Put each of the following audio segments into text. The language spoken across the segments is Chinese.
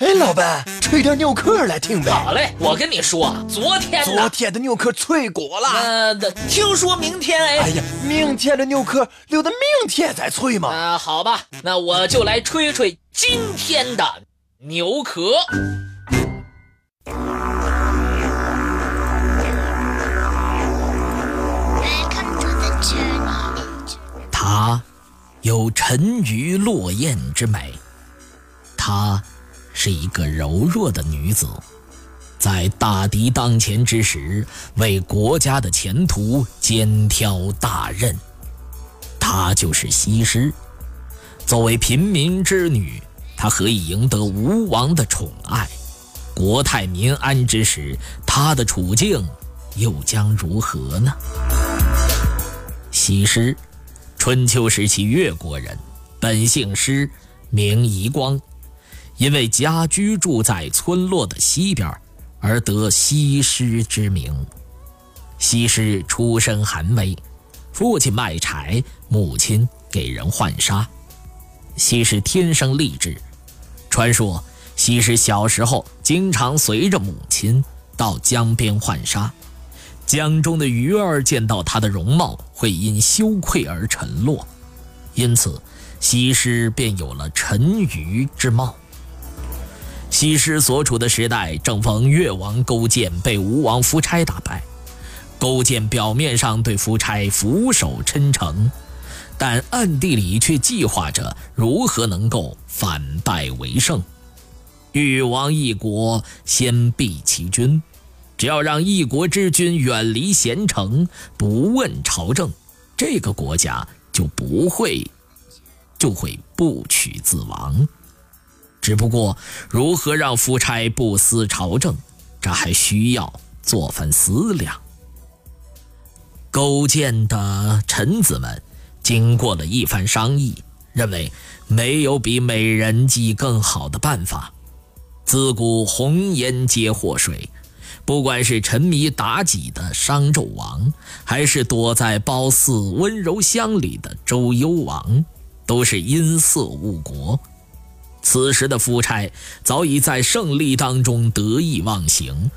哎，老板，吹点牛壳来听呗。好嘞，我跟你说，昨天昨天的牛壳脆过了。呃，听说明天哎。哎呀，明天的牛壳留到明天再吹嘛。啊，好吧，那我就来吹吹今天的牛壳。它有沉鱼落雁之美，她。是一个柔弱的女子，在大敌当前之时，为国家的前途肩挑大任。她就是西施。作为平民之女，她何以赢得吴王的宠爱？国泰民安之时，她的处境又将如何呢？西施，春秋时期越国人，本姓施，名夷光。因为家居住在村落的西边，而得西施之名。西施出身寒微，父亲卖柴，母亲给人换纱。西施天生丽质，传说西施小时候经常随着母亲到江边换纱，江中的鱼儿见到她的容貌会因羞愧而沉落，因此西施便有了沉鱼之貌。西施所处的时代正逢越王勾践被吴王夫差打败，勾践表面上对夫差俯首称臣，但暗地里却计划着如何能够反败为胜。欲亡一国，先毙其君。只要让一国之君远离贤臣，不问朝政，这个国家就不会，就会不取自亡。只不过，如何让夫差不思朝政，这还需要做番思量。勾践的臣子们经过了一番商议，认为没有比美人计更好的办法。自古红颜皆祸水，不管是沉迷妲己的商纣王，还是躲在褒姒温柔乡里的周幽王，都是因色误国。此时的夫差早已在胜利当中得意忘形，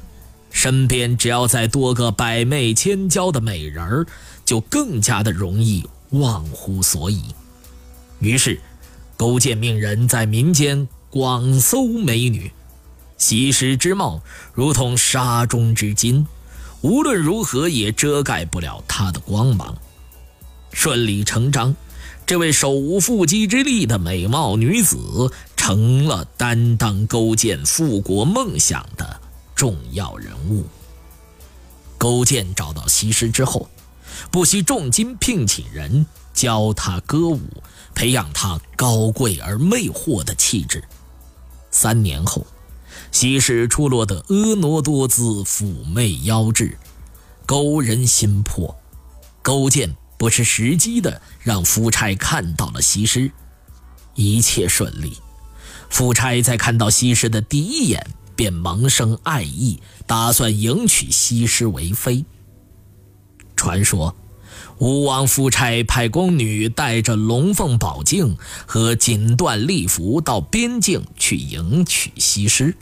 身边只要再多个百媚千娇的美人儿，就更加的容易忘乎所以。于是，勾践命人在民间广搜美女，西施之貌如同沙中之金，无论如何也遮盖不了她的光芒。顺理成章，这位手无缚鸡之力的美貌女子。成了担当勾践复国梦想的重要人物。勾践找到西施之后，不惜重金聘请人教她歌舞，培养她高贵而魅惑的气质。三年后，西施出落得婀娜多姿、妩媚妖质，勾人心魄。勾践不失时机的让夫差看到了西施，一切顺利。夫差在看到西施的第一眼，便萌生爱意，打算迎娶西施为妃。传说，吴王夫差派宫女带着龙凤宝镜和锦缎丽服到边境去迎娶西施。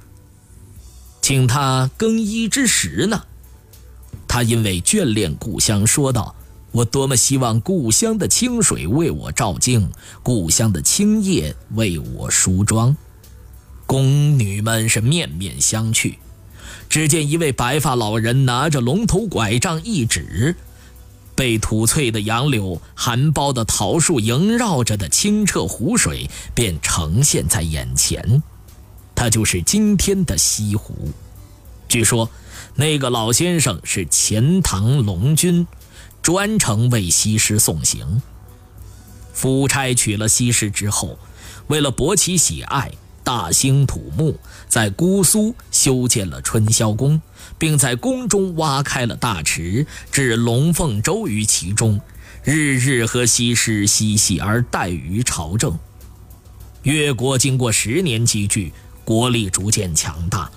请她更衣之时呢，他因为眷恋故乡，说道：“我多么希望故乡的清水为我照镜，故乡的青叶为我梳妆。宫女们是面面相觑。只见一位白发老人拿着龙头拐杖一指，被吐翠的杨柳、含苞的桃树萦绕着的清澈湖水便呈现在眼前。他就是今天的西湖。据说，那个老先生是钱塘龙君。专程为西施送行。夫差娶了西施之后，为了博其喜爱，大兴土木，在姑苏修建了春宵宫，并在宫中挖开了大池，置龙凤舟于其中，日日和西施嬉戏而待于朝政。越国经过十年积聚，国力逐渐强大。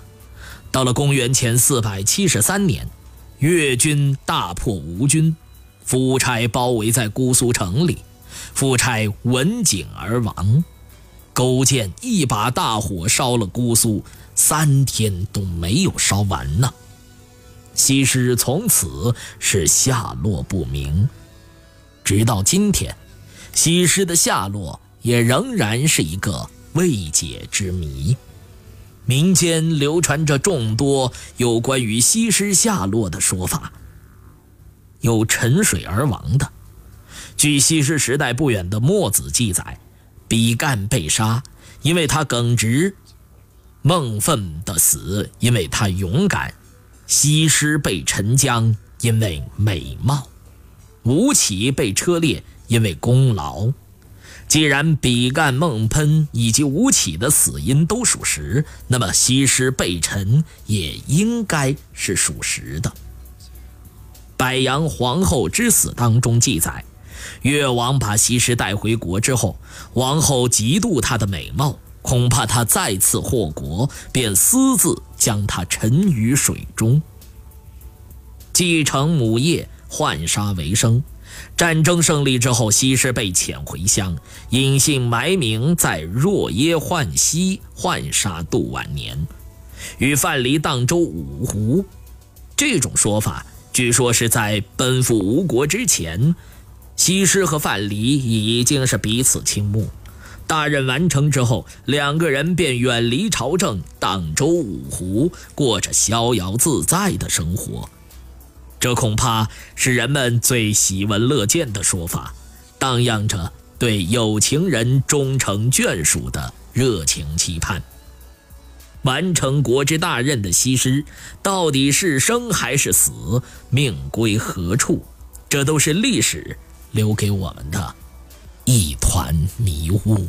到了公元前四百七十三年，越军大破吴军。夫差包围在姑苏城里，夫差闻警而亡。勾践一把大火烧了姑苏，三天都没有烧完呢。西施从此是下落不明，直到今天，西施的下落也仍然是一个未解之谜。民间流传着众多有关于西施下落的说法，有沉水而亡的。据西施时代不远的墨子记载，比干被杀，因为他耿直；孟奋的死，因为他勇敢。西施被沉江，因为美貌；吴起被车裂，因为功劳。既然比干、孟喷以及吴起的死因都属实，那么西施被沉也应该是属实的。柏阳皇后之死当中记载，越王把西施带回国之后，王后嫉妒她的美貌。恐怕她再次祸国，便私自将她沉于水中。继承母业，浣纱为生。战争胜利之后，西施被遣回乡，隐姓埋名在若耶浣溪浣纱度晚年，与范蠡荡舟五湖。这种说法，据说是在奔赴吴国之前，西施和范蠡已经是彼此倾慕。大任完成之后，两个人便远离朝政，荡舟五湖，过着逍遥自在的生活。这恐怕是人们最喜闻乐见的说法，荡漾着对有情人终成眷属的热情期盼。完成国之大任的西施到底是生还是死命归何处这都是历史留给我们的一团迷雾。